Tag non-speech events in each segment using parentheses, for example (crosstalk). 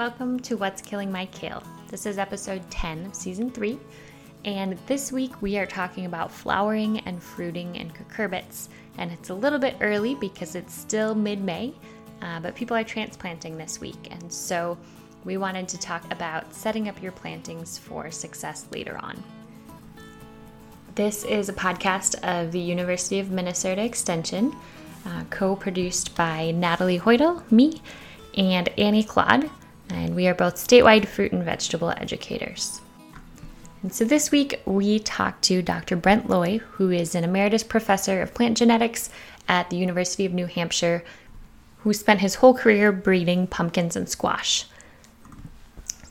welcome to What's Killing My Kale. This is episode 10 of season 3, and this week we are talking about flowering and fruiting in cucurbits. And it's a little bit early because it's still mid May, uh, but people are transplanting this week, and so we wanted to talk about setting up your plantings for success later on. This is a podcast of the University of Minnesota Extension, uh, co produced by Natalie Hoidel, me, and Annie Klodd, and we are both statewide fruit and vegetable educators. And so this week we talked to Dr. Brent Loy, who is an emeritus professor of plant genetics at the University of New Hampshire, who spent his whole career breeding pumpkins and squash.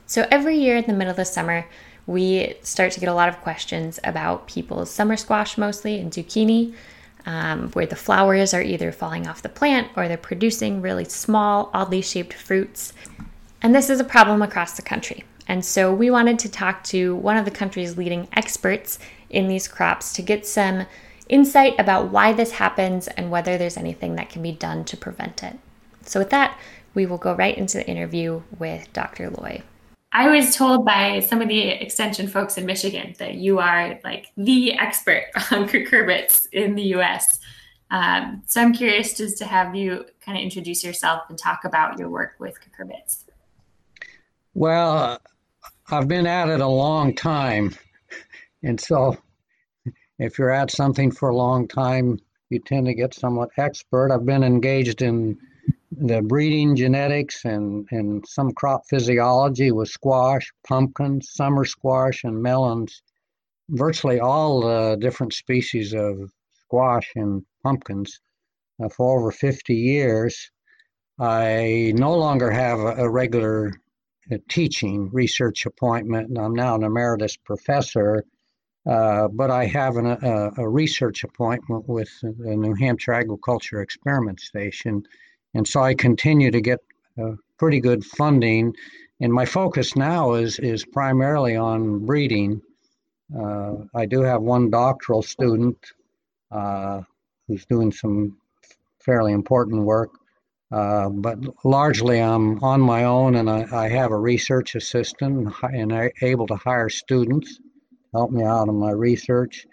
So every year in the middle of the summer, we start to get a lot of questions about people's summer squash mostly and zucchini, um, where the flowers are either falling off the plant or they're producing really small, oddly shaped fruits. And this is a problem across the country. And so we wanted to talk to one of the country's leading experts in these crops to get some insight about why this happens and whether there's anything that can be done to prevent it. So, with that, we will go right into the interview with Dr. Loy. I was told by some of the extension folks in Michigan that you are like the expert (laughs) on cucurbits in the US. Um, so I'm curious just to have you kind of introduce yourself and talk about your work with cucurbits. Well, I've been at it a long time. And so if you're at something for a long time, you tend to get somewhat expert. I've been engaged in the breeding genetics and, and some crop physiology with squash, pumpkins, summer squash, and melons. Virtually all the different species of squash and pumpkins uh, for over 50 years. I no longer have a, a regular teaching research appointment, and I'm now an emeritus professor. Uh, but I have an, a, a, research appointment with the New Hampshire Agriculture Experiment Station and so I continue to get uh, pretty good funding. And my focus now is is primarily on breeding. Uh, I do have one doctoral student uh, who's doing some fairly important work, uh, but largely I'm on my own, and I, I have a research assistant and I'm able to hire students help me out in my research.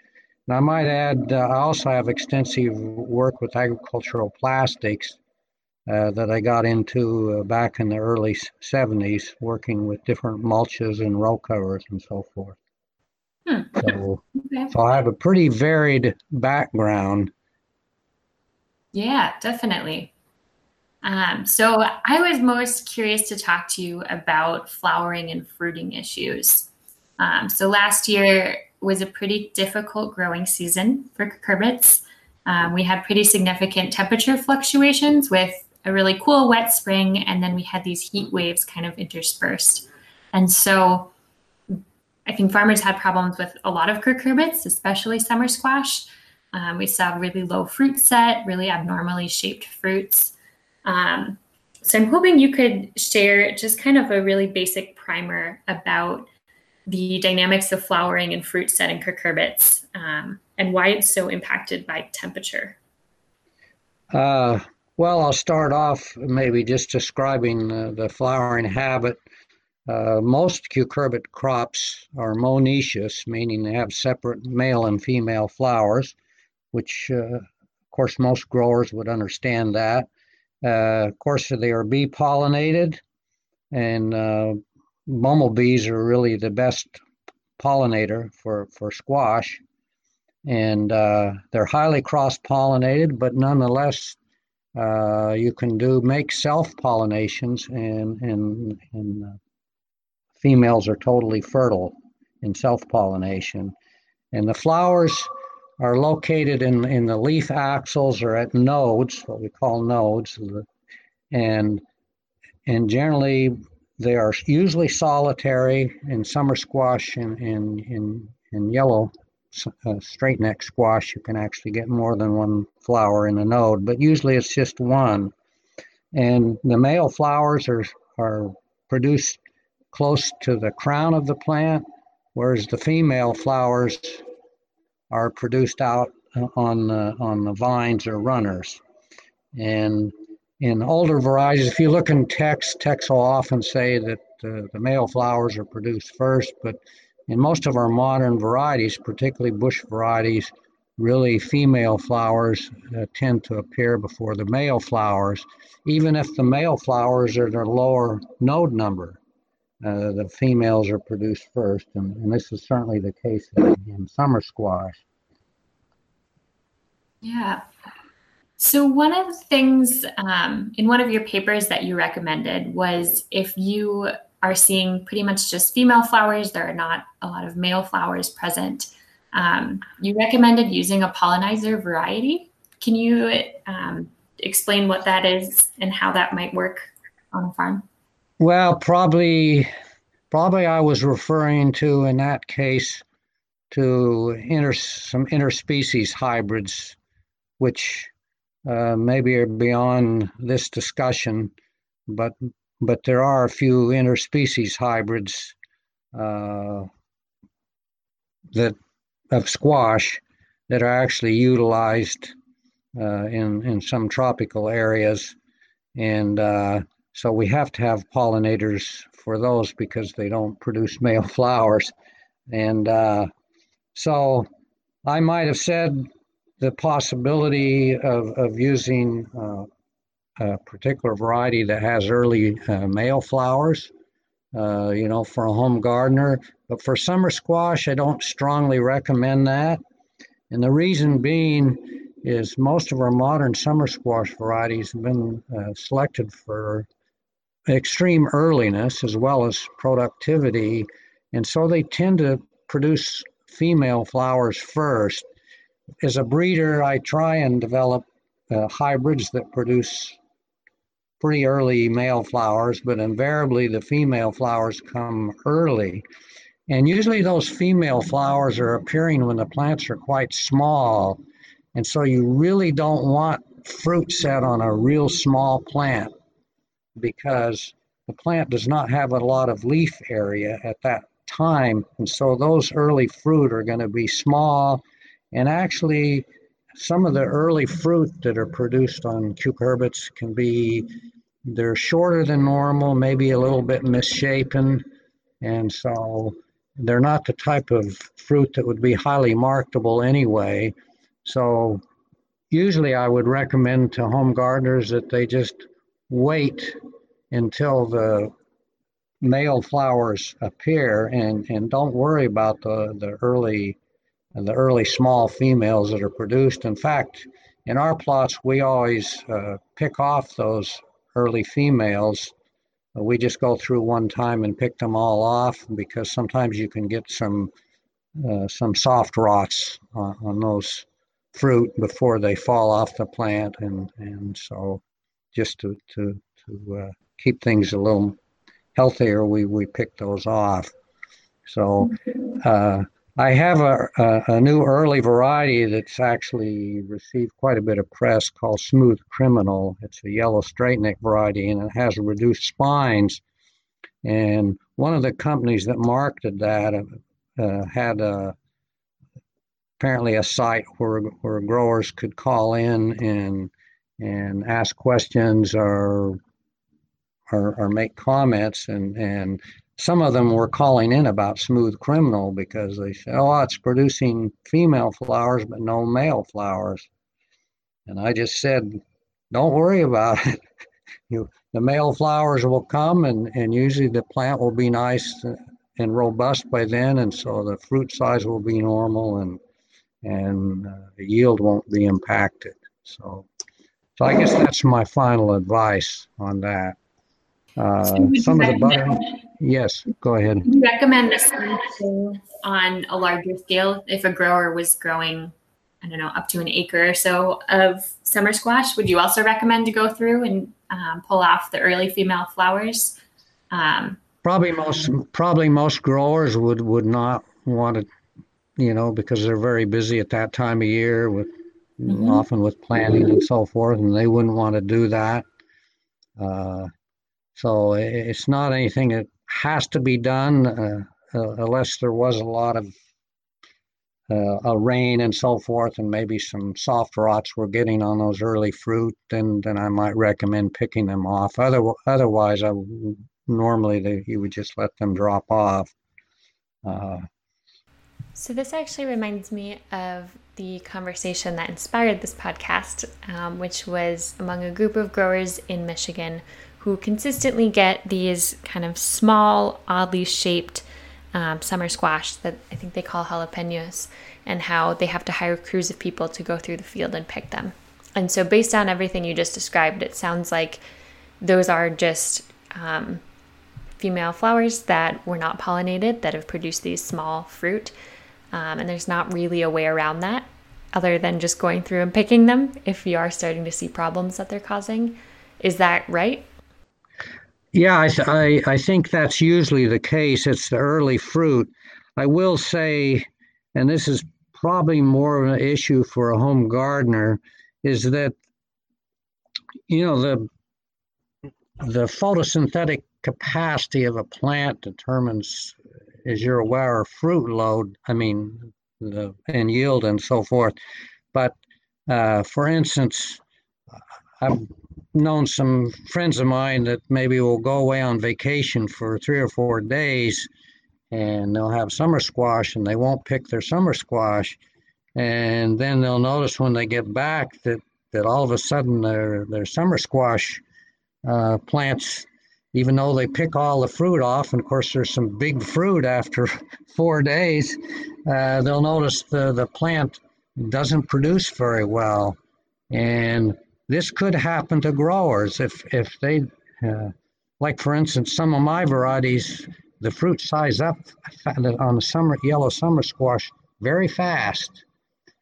And I might add, uh, I also have extensive work with agricultural plastics uh, that I got into uh, back in the early 70s, working with different mulches and row covers and so forth. Hmm. So, okay. so I have a pretty varied background. Yeah, definitely. Um, so I was most curious to talk to you about flowering and fruiting issues. Um, so last year was a pretty difficult growing season for cucurbits. Um, we had pretty significant temperature fluctuations with a really cool wet spring, and then we had these heat waves kind of interspersed. And so I think farmers had problems with a lot of cucurbits, especially summer squash. Um, we saw really low fruit set, really abnormally shaped fruits. Um, so I'm hoping you could share just kind of a really basic primer about the dynamics of flowering and fruit set in cucurbits um, and why it's so impacted by temperature. Uh, well, I'll start off maybe just describing the flowering habit. Uh, most cucurbit crops are monoecious, meaning they have separate male and female flowers, which, uh, of course, most growers would understand that. Uh, of course, they are bee pollinated, and uh, bumblebees are really the best pollinator for, for squash. And uh, they're highly cross pollinated, but nonetheless, uh, you can do make self pollinations, and and and uh, females are totally fertile in self pollination, and the flowers are located in in the leaf axils or at nodes, what we call nodes, and and generally they are usually solitary in summer squash and in in in yellow uh, straight neck squash, you can actually get more than one flower in a node, but usually it's just one. And the male flowers are, are produced close to the crown of the plant, whereas the female flowers are produced out uh, on the, on the vines or runners. And in older varieties, if you look in text, text will often say that uh, the male flowers are produced first, but in most of our modern varieties, particularly bush varieties, really female flowers uh, tend to appear before the male flowers, even if the male flowers are a lower node number. Uh, the females are produced first, and, and, this is certainly the case in, in summer squash. Yeah. So, one of the things um, in one of your papers that you recommended was if you are seeing pretty much just female flowers, there are not a lot of male flowers present. Um, you recommended using a pollinizer variety. Can you um, explain what that is and how that might work on a farm? Well, probably, probably I was referring to in that case to inter, some interspecies hybrids, which uh, maybe are beyond this discussion, but but there are a few interspecies hybrids uh, that of squash that are actually utilized uh, in in some tropical areas, and uh, so we have to have pollinators for those because they don't produce (laughs) male flowers, and uh, so I might have said the possibility of of using uh, a particular variety that has early uh, male flowers, uh, you know, for a home gardener. But for summer squash, I don't strongly recommend that. And the reason being is most of our modern summer squash varieties have been uh, selected for extreme earliness as well as productivity. And so they tend to produce female flowers first. As a breeder, I try and develop uh, hybrids that produce pretty early male flowers, but invariably the female flowers come early. And usually those female flowers are appearing when the plants are quite small. And so you really don't want fruit set on a real small plant because the plant does not have a lot of leaf area at that time. And so those early fruit are going to be small. And actually, some of the early fruit that are produced on cucurbits can be they're shorter than normal, maybe a little bit misshapen, and so they're not the type of fruit that would be highly marketable anyway. So usually I would recommend to home gardeners that they just wait until the male flowers appear and, and don't worry about the, the early the early small females that are produced. In fact, in our plots, we always uh, pick off those early females we just go through one time and pick them all off because sometimes you can get some uh, some soft rots on, on, those fruit before they fall off the plant and and so just to to to uh, keep things a little healthier we we pick those off so uh, I have a, a, a, new early variety that's actually received quite a bit of press called Smooth Criminal. It's a yellow straight neck variety and it has reduced spines. And one of the companies that marketed that uh, uh had a, apparently a site where, where growers could call in and and ask questions or or, or make comments and and some of them were calling in about Smooth Criminal because they said, oh, it's producing female flowers but no male flowers. And I just said, don't worry about it. (laughs) you, the male flowers will come, and, and usually the plant will be nice and robust by then, and so the fruit size will be normal, and and uh, the yield won't be impacted. So, so I guess that's my final advice on that. Uh, some of the butter. Yes, go ahead. you recommend this on a larger scale if a grower was growing, I don't know, up to an acre or so of summer squash? Would you also recommend to go through and um, pull off the early female flowers? Um, probably most probably most growers would would not want to, you know, because they're very busy at that time of year with mm-hmm. often with planting and so forth, and they wouldn't want to do that. Uh, so it's not anything that has to be done uh, uh, unless there was a lot of uh, a rain and so forth, and maybe some soft rots we're getting on those early fruit, then then I might recommend picking them off. Other, otherwise, I normally they, you would just let them drop off. Uh, so this actually reminds me of the conversation that inspired this podcast, um, which was among a group of growers in Michigan who consistently get these kind of small, oddly shaped um, summer squash that I think they call jalapenos, and how they have to hire crews of people to go through the field and pick them. And so, based on everything you just described, it sounds like those are just um, female flowers that were not pollinated that have produced these small fruit. Um, and there's not really a way around that other than just going through and picking them if you are starting to see problems that they're causing. Is that right? Yeah, I, I, I think that's usually the case. It's the early fruit. I will say, and this is probably more of an issue for a home gardener, is that you know the the photosynthetic capacity of a plant determines, as you're aware, fruit load. I mean, the and yield and so forth. But uh, for instance, I've known some friends of mine that maybe will go away on vacation for three or four days and they'll have summer squash and they won't pick their summer squash. And then they'll notice when they get back that, that all of a sudden their, their summer squash uh, plants, even though they pick all the fruit off, and of course there's some big fruit after (laughs) four days, uh, they'll notice the, the plant doesn't produce very well. And this could happen to growers if if they uh, like for instance some of my varieties the fruit size up (laughs) on the summer yellow summer squash very fast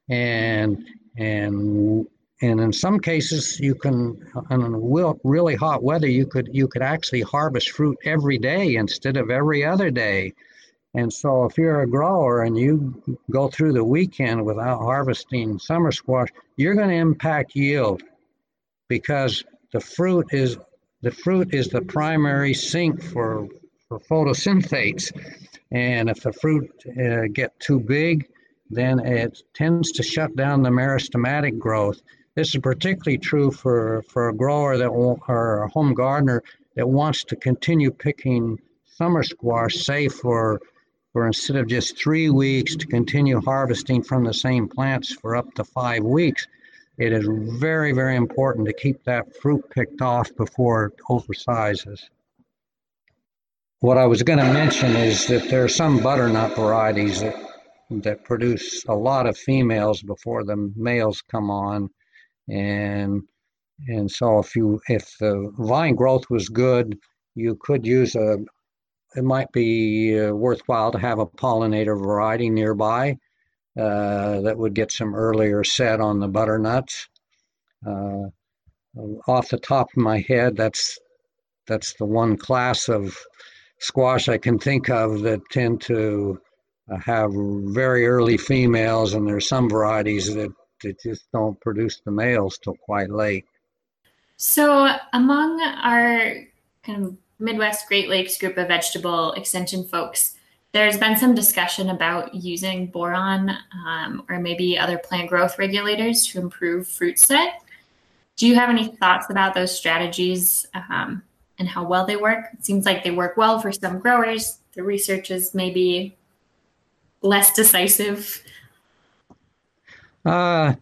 and and and in some cases you can in really hot weather you could you could actually harvest fruit every day instead of every other day. And so if you're a grower and you go through the weekend without harvesting summer squash you're going to impact yield because the fruit is the fruit is the primary sink for for photosynthate and if the fruit uh, get too big then it tends to shut down the meristematic growth this is particularly true for for a grower that or a home gardener that wants to continue picking summer squash say for for instead of just three weeks to continue harvesting from the same plants for up to five weeks it is very, very important to keep that fruit picked off before it oversizes. What I was going to mention is that there are some butternut varieties that, that produce a lot of females before the males come on. And and so if you if the vine growth was good, you could use a it might be uh, worthwhile to have a pollinator variety nearby uh, that would get some earlier set on the butternuts. Uh, off the top of my head, that's that's the one class of squash I can think of that tend to have very early females, and there's some varieties that, that just don't produce the males till quite late. So, among our kind of Midwest Great Lakes group of vegetable extension folks, there's been some discussion about using boron um, or maybe other plant growth regulators to improve fruit set. Do you have any thoughts about those strategies um, and how well they work? It seems like they work well for some growers. The research is maybe less decisive. Uh,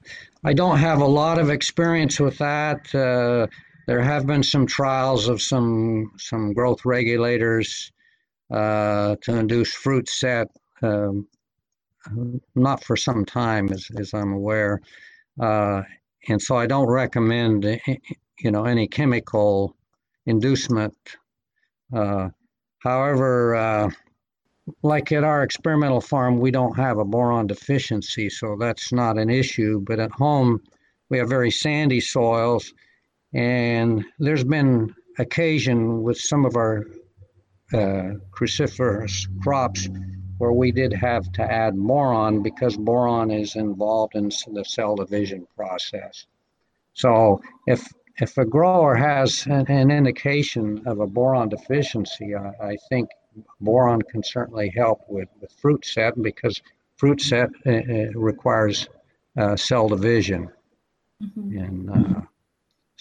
I don't have a lot of experience with that. Uh, there have been some trials of some some growth regulators uh, to induce fruit set, um, not for some time, as, as I'm aware. Uh, and so I don't recommend, eh, eh, you know, any chemical inducement. Uh, however, uh, like at our experimental farm, we don't have a boron deficiency, so that's not an issue. But at home, we have very sandy soils, and there's been occasion with some of our uh, cruciferous crops where we did have to add boron because boron is involved in the cell division process. So if if a grower has an, an indication of a boron deficiency, I, I, think boron can certainly help with, with fruit set because fruit set uh, requires uh, cell division. Mm-hmm. And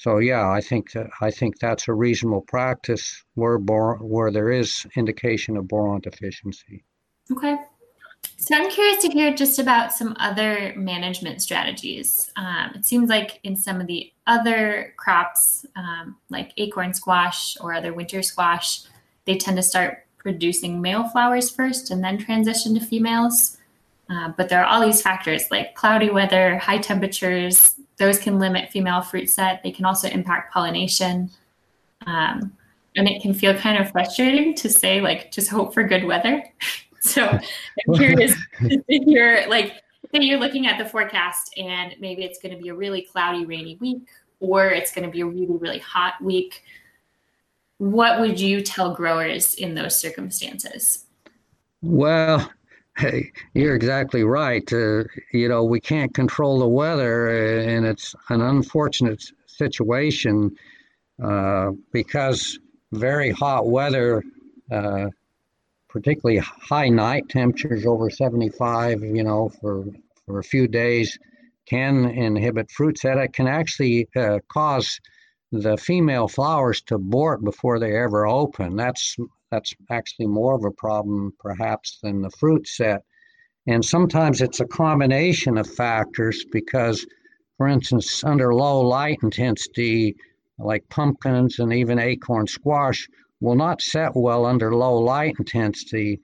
so, yeah, I think that, I think that's a reasonable practice where bor- where there is indication of boron deficiency. Okay. So I'm curious to hear just about some other management strategies. Um, it seems like in some of the other crops, um, like acorn squash or other winter squash, they tend to start producing male flowers first and then transition to females. Uh, but there are all these factors like cloudy weather, high temperatures, those can limit female fruit set. They can also impact pollination. Um, and it can feel kind of frustrating to say, like, just hope for good weather. (laughs) so I'm curious (laughs) if you're like, say you're looking at the forecast and maybe it's going to be a really cloudy, rainy week, or it's going to be a really, really hot week. What would you tell growers in those circumstances? Well, Hey, you're exactly right. Uh, you know, we can't control the weather, and it's an unfortunate situation uh, because very hot weather, uh, particularly high night temperatures over 75, you know, for, for a few days, can inhibit fruit set. It can actually uh, cause the female flowers to abort before they ever open. That's that's actually more of a problem perhaps than the fruit set. And sometimes it's a combination of factors because, for instance, under low light intensity, like pumpkins and even acorn squash, will not set well under low light intensity.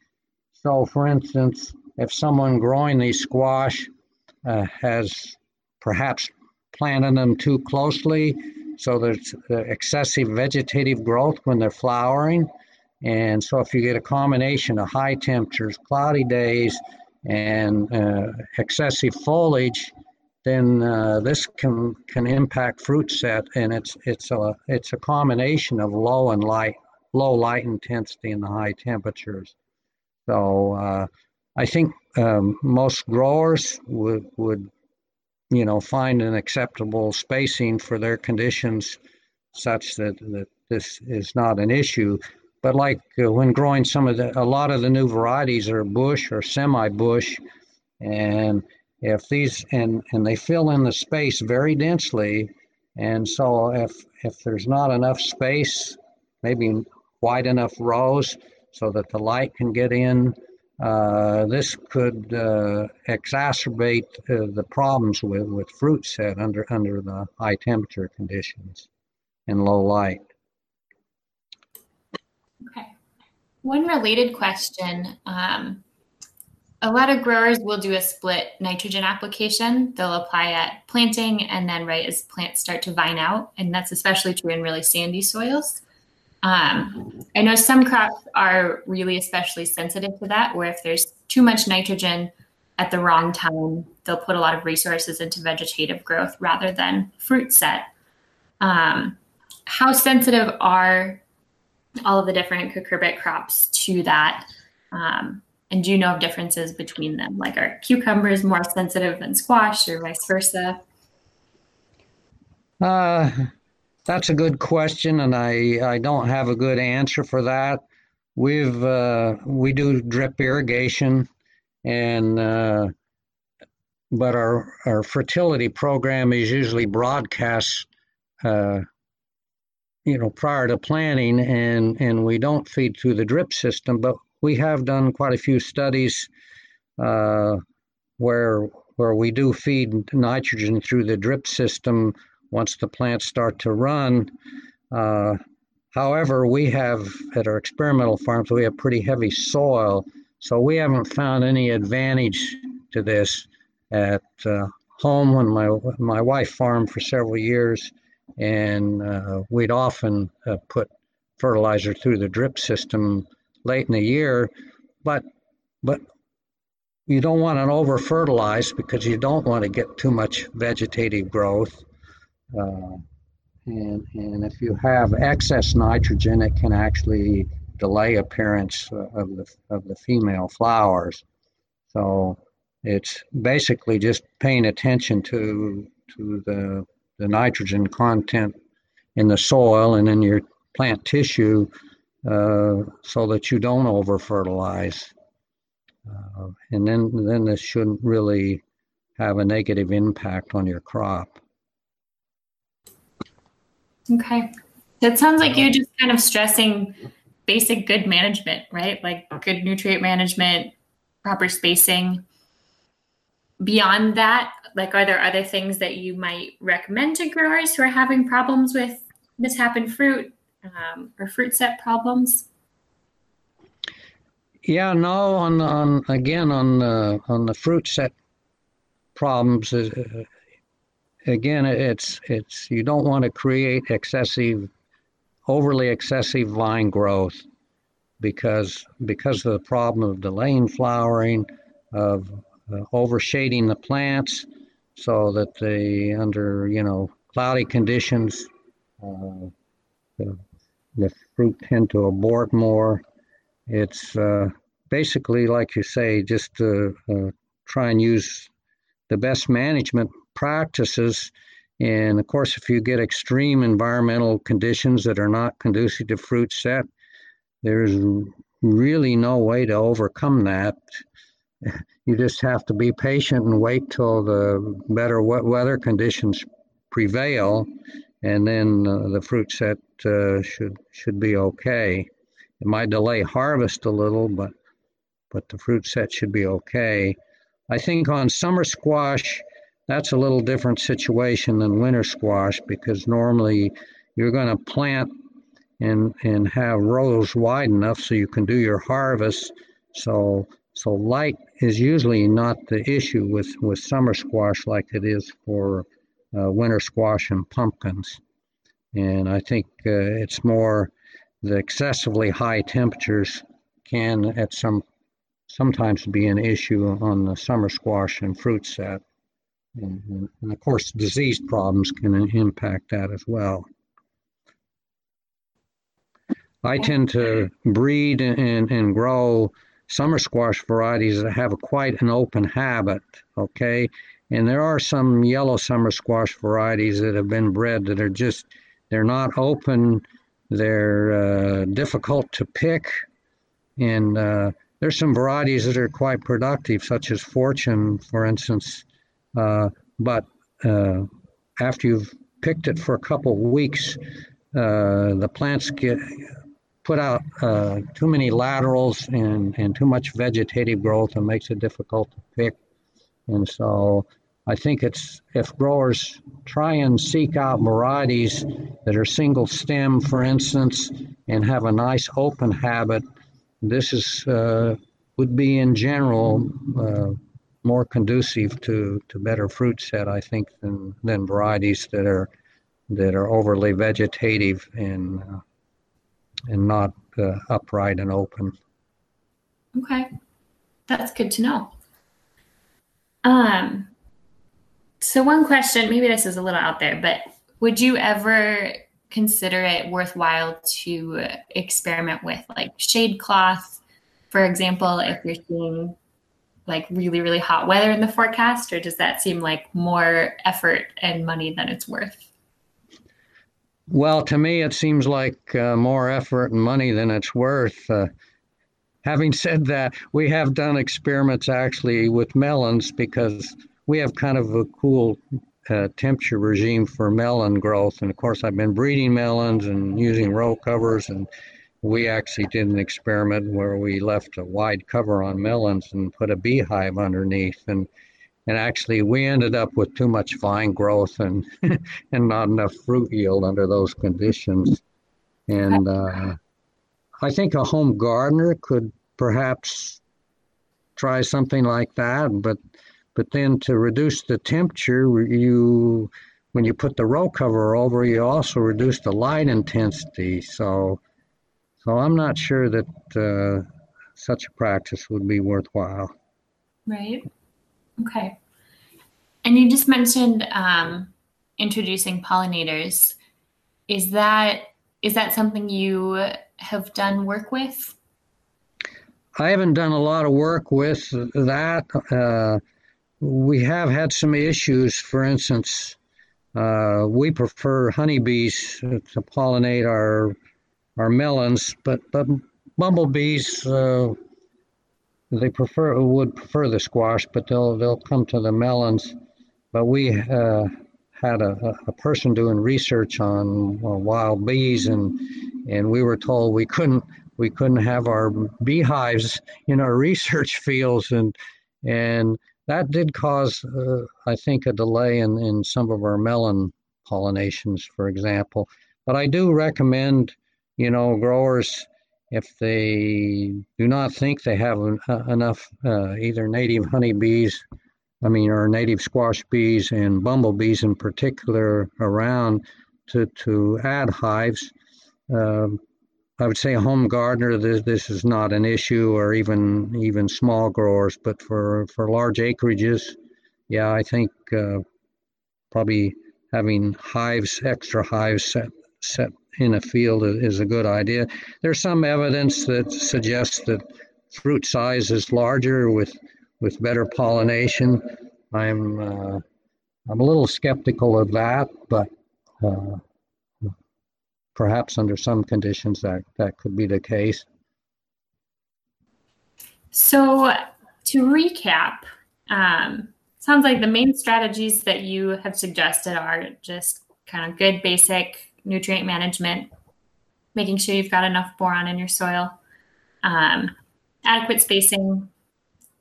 So, for instance, if someone growing these squash uh, has perhaps planted them too closely, so there's uh, excessive vegetative growth when they're flowering, and so, if you get a combination of high temperatures, cloudy days, and uh, excessive foliage, then uh, this can can impact fruit set, and it's it's a it's a combination of low and light low light intensity and the high temperatures. So uh, I think um, most growers would would you know find an acceptable spacing for their conditions, such that that this is not an issue. But like uh, when growing some of the, a lot of the new varieties are bush or semi-bush, and if these and and they fill in the space very densely, and so if if there's not enough space, maybe wide enough rows so that the light can get in, this could uh, exacerbate uh, the problems with, with fruit set under under the high temperature conditions and low light. Okay. One related question. Um, a lot of growers will do a split nitrogen application. They'll apply at planting and then right as plants start to vine out. And that's especially true in really sandy soils. Um, I know some crops are really especially sensitive to that, where if there's too much nitrogen at the wrong time, they'll put a lot of resources into vegetative growth rather than fruit set. Um, how sensitive are all of the different cucurbit crops to that. Um, and do you know of differences between them? Like are cucumbers more sensitive than squash or vice versa? Uh, that's a good question, and I, I don't have a good answer for that. We've uh, we do drip irrigation, and uh, but our our fertility program is usually broadcast uh, you know, prior to planting, and and we don't feed through the drip system, but we have done quite a few studies uh, where where we do feed nitrogen through the drip system once the plants start to run. Uh, however, we have at our experimental farms we have pretty heavy soil, so we haven't found any advantage to this at uh, home when my my wife farmed for several years and uh, we'd often uh, put fertilizer through the drip system late in the year, but but you don't want to over fertilize because you don't want to get too much vegetative growth. Uh, and, and if you have excess nitrogen, it can actually delay appearance of the, of the female flowers. So it's basically just paying attention to, to the the nitrogen content in the soil and in your plant tissue uh, so that you don't over fertilize. uh, and then then this shouldn't really have a negative impact on your crop. Okay. That sounds like you're just kind of stressing basic good management, right? Like good nutrient management, proper spacing. Beyond that, like are there other things that you might recommend to growers who are having problems with mishap in fruit um, or fruit set problems? Yeah, no. On on again on the on the fruit set problems, uh, again, it's it's you don't want to create excessive, overly excessive vine growth, because because of the problem of delaying flowering, of uh, overshading the plants, so that they under you know cloudy conditions, uh, the, the fruit tend to abort more. It's uh, basically like you say, just to uh, try and use the best management practices. And of course, if you get extreme environmental conditions that are not conducive to fruit set, there's really no way to overcome that. You just have to be patient and wait till the better weather conditions prevail, and then uh, the fruit set uh, should should be okay. It might delay harvest a little, but but the fruit set should be okay. I think on summer squash, that's a little different situation than winter squash because normally you're going to plant and and have rows wide enough so you can do your harvest. So so light is usually not the issue with with summer squash like it is for uh, winter squash and pumpkins. And I think uh, it's more the excessively high temperatures can at some sometimes be an issue on the summer squash and fruit set. And, and, of course, disease problems can impact that as well. I tend to breed and, and grow summer squash varieties that have a, quite an open habit, okay? And there are some yellow summer squash varieties that have been bred that are just, they're not open, they're uh, difficult to pick, and uh, there's some varieties that are quite productive, such as Fortune, for instance. Uh, but uh, after you've picked it for a couple of weeks, uh, the plants get put out uh, too many laterals and, and too much vegetative growth and makes it difficult to pick. And so I think it's if growers try and seek out varieties that are single stem, for instance, and have a nice open habit, this is uh, would be in general uh, more conducive to, to better fruit set, I think, than, than varieties that are that are overly vegetative and uh, and not uh, upright and open. Okay, that's good to know. Um, so one question, maybe this is a little out there, but would you ever consider it worthwhile to experiment with like shade cloth, for example, if you're seeing like really, really hot weather in the forecast, or does that seem like more effort and money than it's worth? Well, to me, it seems like uh, more effort and money than it's worth. Uh, having said that, we have done experiments actually with melons because we have kind of a cool uh, temperature regime for melon growth. And of course, I've been breeding melons and using row covers. And we actually did an experiment where we left a wide cover on melons and put a beehive underneath. And and actually, we ended up with too much vine growth and (laughs) and not enough fruit yield under those conditions. And uh, I think a home gardener could perhaps try something like that, but but then to reduce the temperature, you when you put the row cover over, you also reduce the light intensity. So, so I'm not sure that uh, such a practice would be worthwhile. Right. Okay. And you just mentioned um, introducing pollinators. Is that is that something you have done work with? I haven't done a lot of work with that. Uh, we have had some issues. For instance, uh, we prefer honeybees to pollinate our our melons, but but bumblebees uh, they prefer would prefer the squash, but they'll they'll come to the melons. But we uh, had a, a person doing research on uh, wild bees, and and we were told we couldn't we couldn't have our beehives (laughs) in our research fields, and and that did cause uh, I think a delay in in some of our melon pollinations, for example. But I do recommend, you know, growers if they do not think they have uh, enough uh, either native honeybees, I mean, or native squash bees and bumblebees in particular around to, to add hives. Uh, I would say a home gardener, this, this is not an issue, or even even small growers. But for, for large acreages, yeah, I think uh, probably having hives, extra hives set set in a field is a good idea. There's some evidence that suggests that fruit size is larger with with better pollination. I'm uh, I'm a little skeptical of that, but uh, perhaps under some conditions that that could be the case. So to recap, um, sounds like the main strategies that you have suggested are just kind of good basic nutrient management, making sure you've got enough boron in your soil, um, adequate spacing,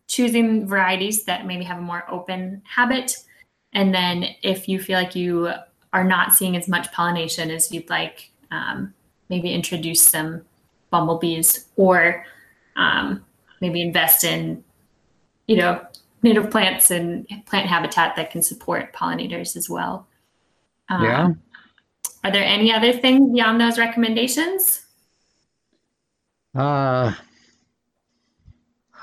choosing varieties that maybe have a more open habit. And then if you feel like you are not seeing as much pollination as you'd like, um, maybe introduce some bumblebees or um, maybe invest in, you know, native plants and plant habitat that can support pollinators as well. Um, yeah. Are there any other things beyond those recommendations? Uh,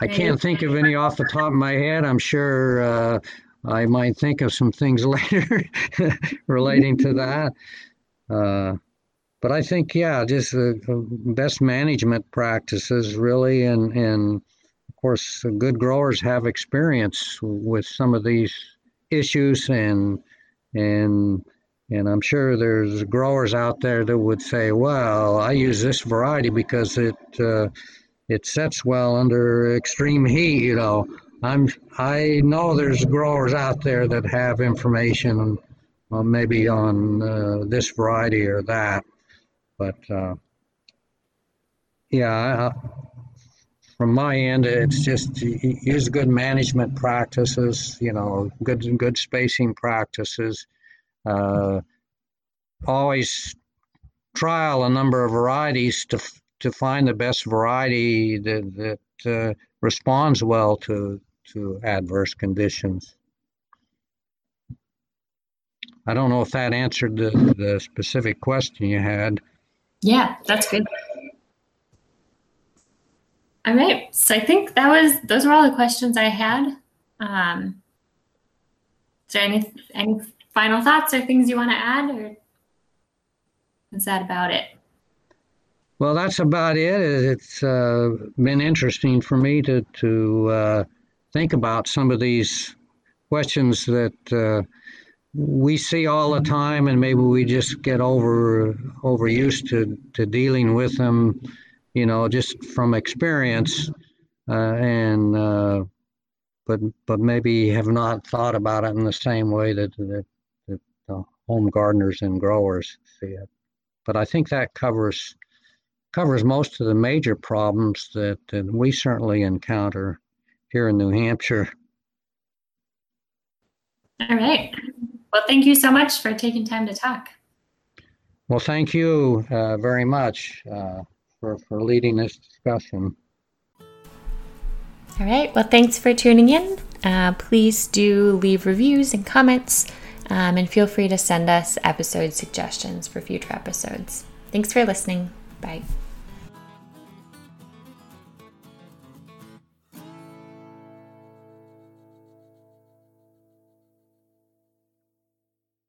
I can't think of any off the top of my head. I'm sure uh, I might think of some things (laughs) later relating to that. Uh, but I think, yeah, just uh, best management practices, really, and and of course, good growers have experience with some of these issues, and and and I'm sure there's growers out there that would say, "Well, I use this variety because it uh, it sets well under extreme heat." You know, I'm I know there's growers out there that have information, well, maybe on uh, this variety or that, but uh, yeah, I, from my end, it's just use good management practices. You know, good good spacing practices uh, always trial a number of varieties to to find the best variety that that uh, responds well to to adverse conditions. I don't know if that answered the, the specific question you had. Yeah, that's good. All right. So I think that was those were all the questions I had. Um, is there any any final thoughts or things you want to add, or is that about it? Well, that's about it. It's uh, been interesting for me to to uh, think about some of these questions that uh, we see all the time, and maybe we just get over overused to to dealing with them. You know, just from experience, uh, and uh, but but maybe have not thought about it in the same way that that home gardeners and growers see it. But I think that covers covers most of the major problems that, that we certainly encounter here in New Hampshire. All right. Well, thank you so much for taking time to talk. Well, thank you uh, very much uh, for, for leading this discussion. All right. Well, thanks for tuning in. Uh, please do leave reviews and comments. Um, and feel free to send us episode suggestions for future episodes. Thanks for listening. Bye.